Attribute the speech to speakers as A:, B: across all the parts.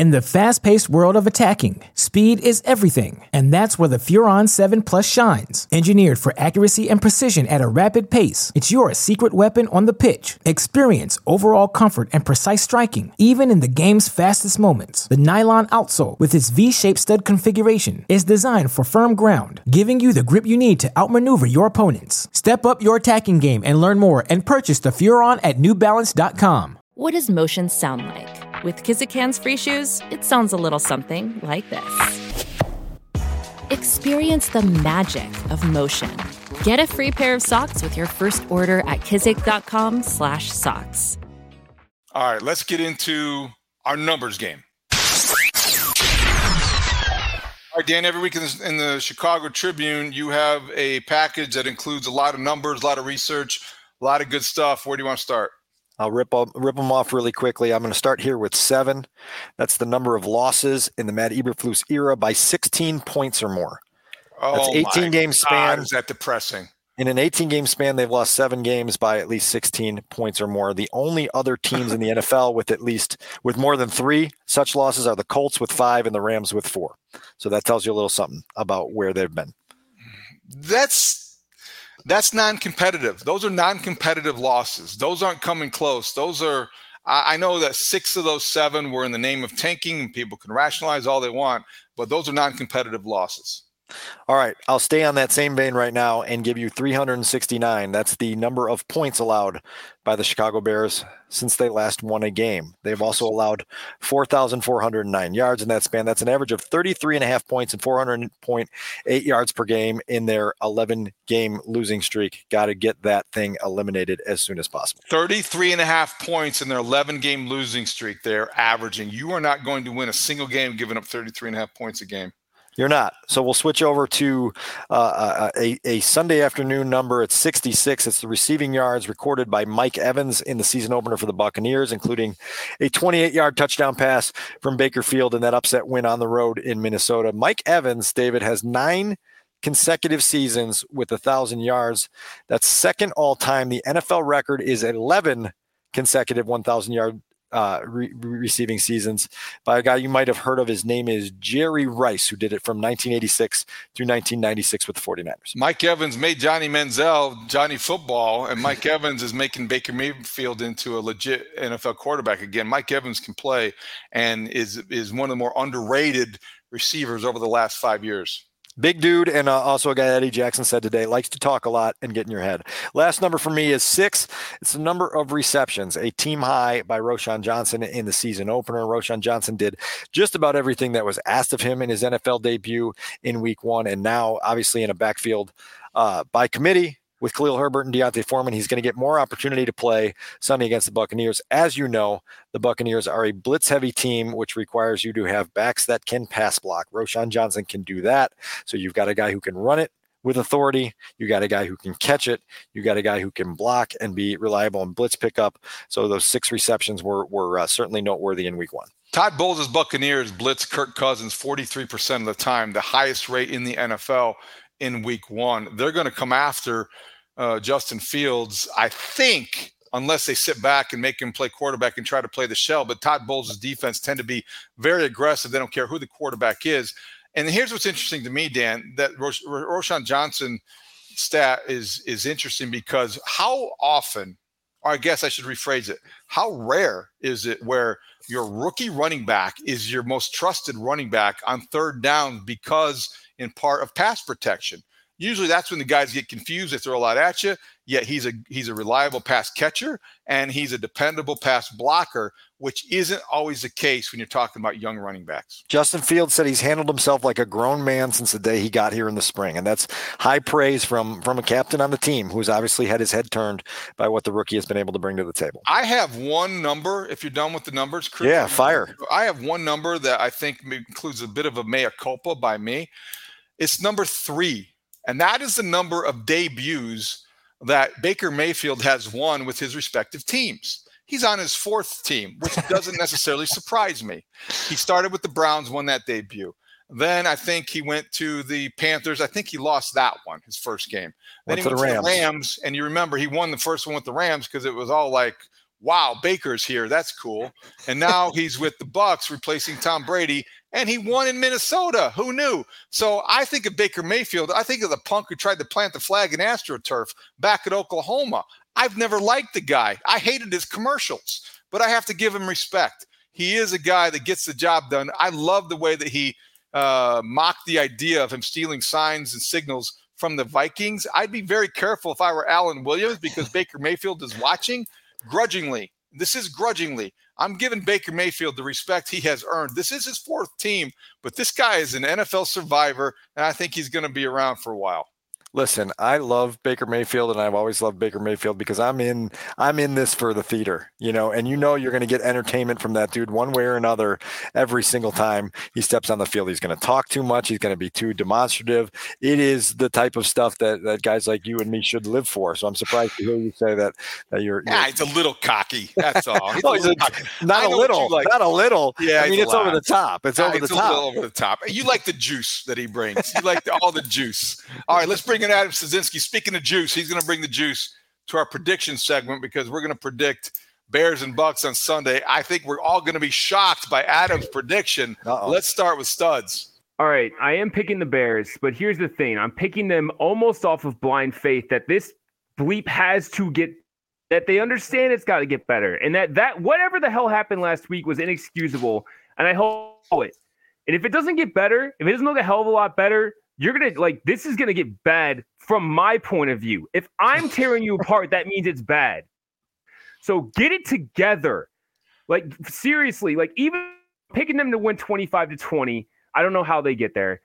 A: In the fast paced world of attacking, speed is everything, and that's where the Furon 7 Plus shines. Engineered for accuracy and precision at a rapid pace, it's your secret weapon on the pitch. Experience overall comfort and precise striking, even in the game's fastest moments. The nylon outsole, with its V shaped stud configuration, is designed for firm ground, giving you the grip you need to outmaneuver your opponents. Step up your attacking game and learn more and purchase the Furon at newbalance.com.
B: What does motion sound like? With Kizikans free shoes, it sounds a little something like this. Experience the magic of motion. Get a free pair of socks with your first order at kizik.com/socks.
C: All right, let's get into our numbers game. All right, Dan, every week in the, in the Chicago Tribune, you have a package that includes a lot of numbers, a lot of research, a lot of good stuff. Where do you want to start?
D: I'll rip, rip them off really quickly. I'm going to start here with seven. That's the number of losses in the Matt Eberflus era by 16 points or more. That's
C: Oh
D: 18
C: my
D: game span.
C: God, is that depressing?
D: In an 18 game span, they've lost seven games by at least 16 points or more. The only other teams in the NFL with at least with more than three such losses are the Colts with five and the Rams with four. So that tells you a little something about where they've been.
C: That's that's non-competitive. Those are non-competitive losses. Those aren't coming close. Those are. I I know that six of those seven were in the name of tanking, and people can rationalize all they want, but those are non-competitive losses.
D: All right, I'll stay on that same vein right now and give you 369. That's the number of points allowed by the Chicago Bears since they last won a game. They've also allowed 4,409 yards in that span. That's an average of 33 and a half points and 400.8 yards per game in their 11 game losing streak. Got to get that thing eliminated as soon as possible.
C: 33 and a half points in their 11 game losing streak they're averaging. You are not going to win a single game giving up 33 and a half points a game.
D: You're not. So we'll switch over to uh, a, a Sunday afternoon number at 66. It's the receiving yards recorded by Mike Evans in the season opener for the Buccaneers, including a 28 yard touchdown pass from Baker Field and that upset win on the road in Minnesota. Mike Evans, David, has nine consecutive seasons with a thousand yards. That's second all time. The NFL record is 11 consecutive 1,000 yard uh, re- receiving seasons by a guy you might have heard of. His name is Jerry Rice, who did it from 1986 through 1996 with the 49ers.
C: Mike Evans made Johnny Manziel Johnny Football, and Mike Evans is making Baker Mayfield into a legit NFL quarterback again. Mike Evans can play and is is one of the more underrated receivers over the last five years.
D: Big dude, and uh, also a guy Eddie Jackson said today likes to talk a lot and get in your head. Last number for me is six. It's the number of receptions, a team high by Roschon Johnson in the season opener. Roschon Johnson did just about everything that was asked of him in his NFL debut in week one, and now obviously in a backfield uh, by committee with Khalil Herbert and D'Onta Foreman. He's going to get more opportunity to play Sunday against the Buccaneers. As you know, the Buccaneers are a blitz heavy team, which requires you to have backs that can pass block. Roschon Johnson can do that. So you've got a guy who can run it with authority. You got a guy who can catch it. You got a guy who can block and be reliable in blitz pickup. So those six receptions were, were uh, certainly noteworthy in week one.
C: Todd Bowles' Buccaneers blitz Kirk Cousins 43% of the time, the highest rate in the NFL in week one. They're going to come after uh, Justin Fields, I think, unless they sit back and make him play quarterback and try to play the shell. But Todd Bowles' defense tend to be very aggressive. They don't care who the quarterback is. And here's what's interesting to me, Dan, that Rosh- Roschon Johnson stat is is interesting because how often, or I guess I should rephrase it, how rare is it where your rookie running back is your most trusted running back on third down because in part of pass protection? Usually that's when the guys get confused. They throw a lot at you. Yet he's a he's a reliable pass catcher and he's a dependable pass blocker, which isn't always the case when you're talking about young running backs.
D: Justin Fields said he's handled himself like a grown man since the day he got here in the spring, and that's high praise from from a captain on the team who's obviously had his head turned by what the rookie has been able to bring to the table.
C: I have one number. If you're done with the numbers, Chris,
D: Yeah, fire.
C: I have one number that I think includes a bit of a mea culpa by me. It's number three, and that is the number of debuts that Baker Mayfield has won with his respective teams. He's on his fourth team, which doesn't necessarily surprise me. He started with the Browns, won that debut. Then I think he went to the Panthers. I think he lost that one, his first game. Then
D: Went
C: he
D: to
C: went
D: the
C: to the
D: Rams.
C: Rams, and you remember he won the first one with the Rams because it was all like wow, Baker's here. That's cool. And now he's with the Bucs, replacing Tom Brady and he won in Minnesota. Who knew? So I think of Baker Mayfield. I think of the punk who tried to plant the flag in AstroTurf back at Oklahoma. I've never liked the guy. I hated his commercials, but I have to give him respect. He is a guy that gets the job done. I love the way that he uh, mocked the idea of him stealing signs and signals from the Vikings. I'd be very careful if I were Alan Williams because Baker Mayfield is watching grudgingly. This is grudgingly. I'm giving Baker Mayfield the respect he has earned. This is his fourth team, but this guy is an NFL survivor, and I think he's going to be around for a while.
D: Listen, I love Baker Mayfield, and I've always loved Baker Mayfield because I'm in I'm in this for the theater, you know, and you know you're going to get entertainment from that dude one way or another every single time he steps on the field. He's going to talk too much. He's going to be too demonstrative. It is the type of stuff that, that guys like you and me should live for. So I'm surprised to hear you say that that you're.
C: Yeah, he's a little cocky. That's all.
D: He's oh, a he's a, not a little, like. not a little. Yeah, I mean it's over the top. It's ah, over the top.
C: over the top. You like the juice that he brings. You like the, all the juice. All right, let's bring in Adam Studzinski speaking of juice, he's going to bring the juice to our prediction segment because we're going to predict Bears and Bucs on Sunday. I think we're all going to be shocked by Adam's prediction. Uh-oh. Let's start with studs.
E: All right, I am picking the Bears, but here's the thing: I'm picking them almost off of blind faith that this bleep has to get that they understand it's got to get better, and that that whatever the hell happened last week was inexcusable, and I hope it. And if it doesn't get better, if it doesn't look a hell of a lot better, you're gonna like this is gonna get bad from my point of view. If I'm tearing you apart, that means it's bad. So get it together. Like seriously, like even picking them to win 25 to 20, I don't know how they get there,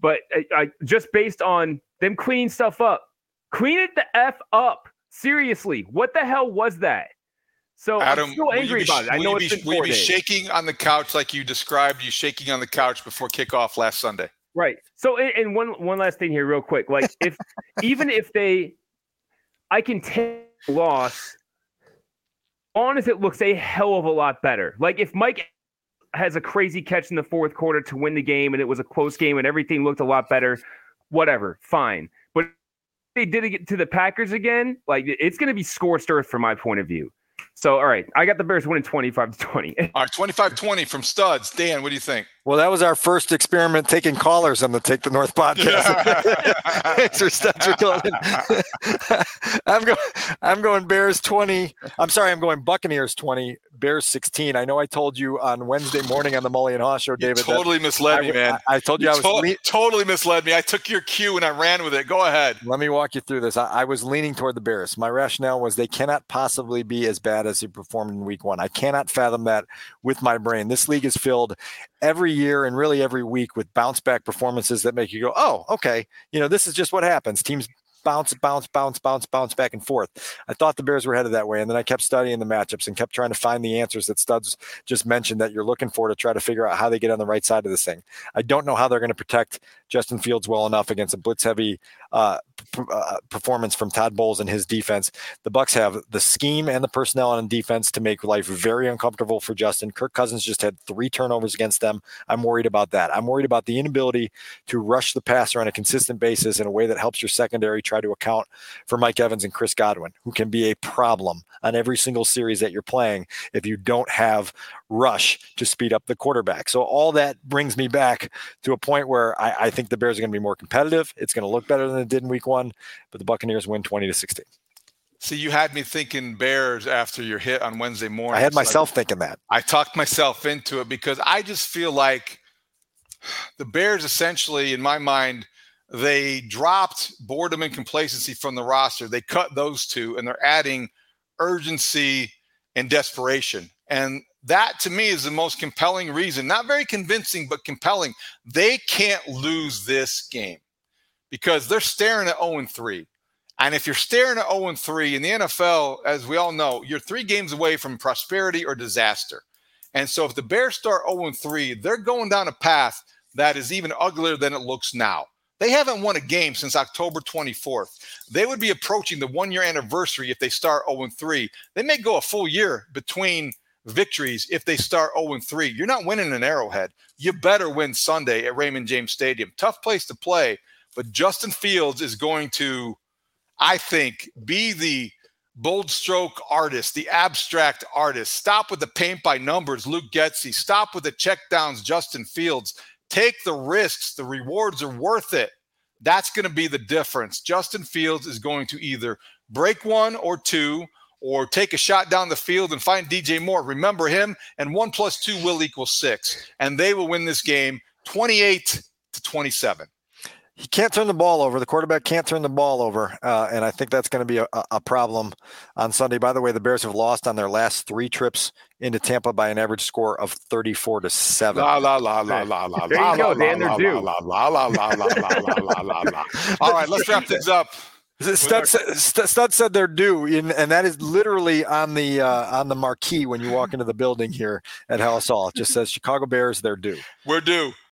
E: but I, I just based on them cleaning stuff up, clean it the f up. Seriously, what the hell was that? So Adam, I'm still angry be, about it. I know it's
C: be, been four will you be shaking on the couch like you described you shaking on the couch before kickoff last Sunday?
E: Right. So, and, one one last thing here, real quick. Like, if even if they, I can take loss, on as it looks a hell of a lot better. Like, if Mike has a crazy catch in the fourth quarter to win the game, and it was a close game, and everything looked a lot better, whatever, fine. But they did it to the Packers again. Like, it's going to be scorched earth from my point of view. So, all right, I got the Bears winning 25 to 20.
C: all right, 25 20 from studs. Dan, what do you think?
D: Well, that was our first experiment taking callers on the Take the North podcast. Thanks for studs calling. I'm going. I'm going Bears 20. I'm sorry, I'm going Buccaneers 20, Bears 16. I know I told you on Wednesday morning on the Mully and Haugh show, David.
C: You totally misled
D: I,
C: me, man.
D: I, I told you, you I was to-
C: le- totally misled me. I took your cue and I ran with it. Go ahead.
D: Let me walk you through this. I, I was leaning toward the Bears. My rationale was they cannot possibly be as bad as he performed in Week One. I cannot fathom that with my brain. This league is filled every year and really every week with bounce back performances that make you go, oh, okay, you know, this is just what happens. Teams bounce, bounce, bounce, bounce, bounce back and forth. I thought the Bears were headed that way. And then I kept studying the matchups and kept trying to find the answers that Studs just mentioned that you're looking for to try to figure out how they get on the right side of this thing. I don't know how they're going to protect Justin Fields well enough against a blitz heavy uh, p- uh, performance from Todd Bowles and his defense. The Bucs have the scheme and the personnel on defense to make life very uncomfortable for Justin. Kirk Cousins just had three turnovers against them. I'm worried about that. I'm worried about the inability to rush the passer on a consistent basis in a way that helps your secondary try to account for Mike Evans and Chris Godwin, who can be a problem on every single series that you're playing if you don't have rush to speed up the quarterback. So all that brings me back to a point where I, I think the Bears are going to be more competitive. It's going to look better than it did in week one, but the Buccaneers win 20 to 16.
C: See, you had me thinking Bears after your hit on Wednesday morning.
D: I had myself so thinking that.
C: I talked myself into it because I just feel like the Bears essentially, in my mind, they dropped boredom and complacency from the roster. They cut those two and they're adding urgency and desperation. And that to me is the most compelling reason, not very convincing, but compelling. They can't lose this game because they're staring at 0 3. And if you're staring at 0 3 in the NFL, as we all know, you're three games away from prosperity or disaster. And so if the Bears start 0 3, they're going down a path that is even uglier than it looks now. They haven't won a game since October 24th. They would be approaching the one year anniversary if they start 0 3. They may go a full year between victories if they start 0 3. You're not winning an Arrowhead. You better win Sunday at Raymond James Stadium. Tough place to play, but Justin Fields is going to, I think, be the bold stroke artist, the abstract artist. Stop with the paint by numbers, Luke Getsy. Stop with the checkdowns, Justin Fields. Take the risks. The rewards are worth it. That's going to be the difference. Justin Fields is going to either break one or two or take a shot down the field and find DJ Moore. Remember him, and one plus two will equal six. And they will win this game 28 to 27
D: he can't turn the ball over. The quarterback can't turn the ball over, uh, and I think that's going to be a, a, problem on Sunday. By the way, the Bears have lost on their last three trips into Tampa by an average score of thirty-four to seven.
C: La la la la la la.
E: There you go, Dan. They're due.
C: La la la la la la la la la. All right, let's wrap things up.
D: Stud, said, Stud said they're due, and that is literally on the uh, on the marquee when you walk into the building here at Halas Hall. It just says Chicago Bears, they're due.
C: We're due.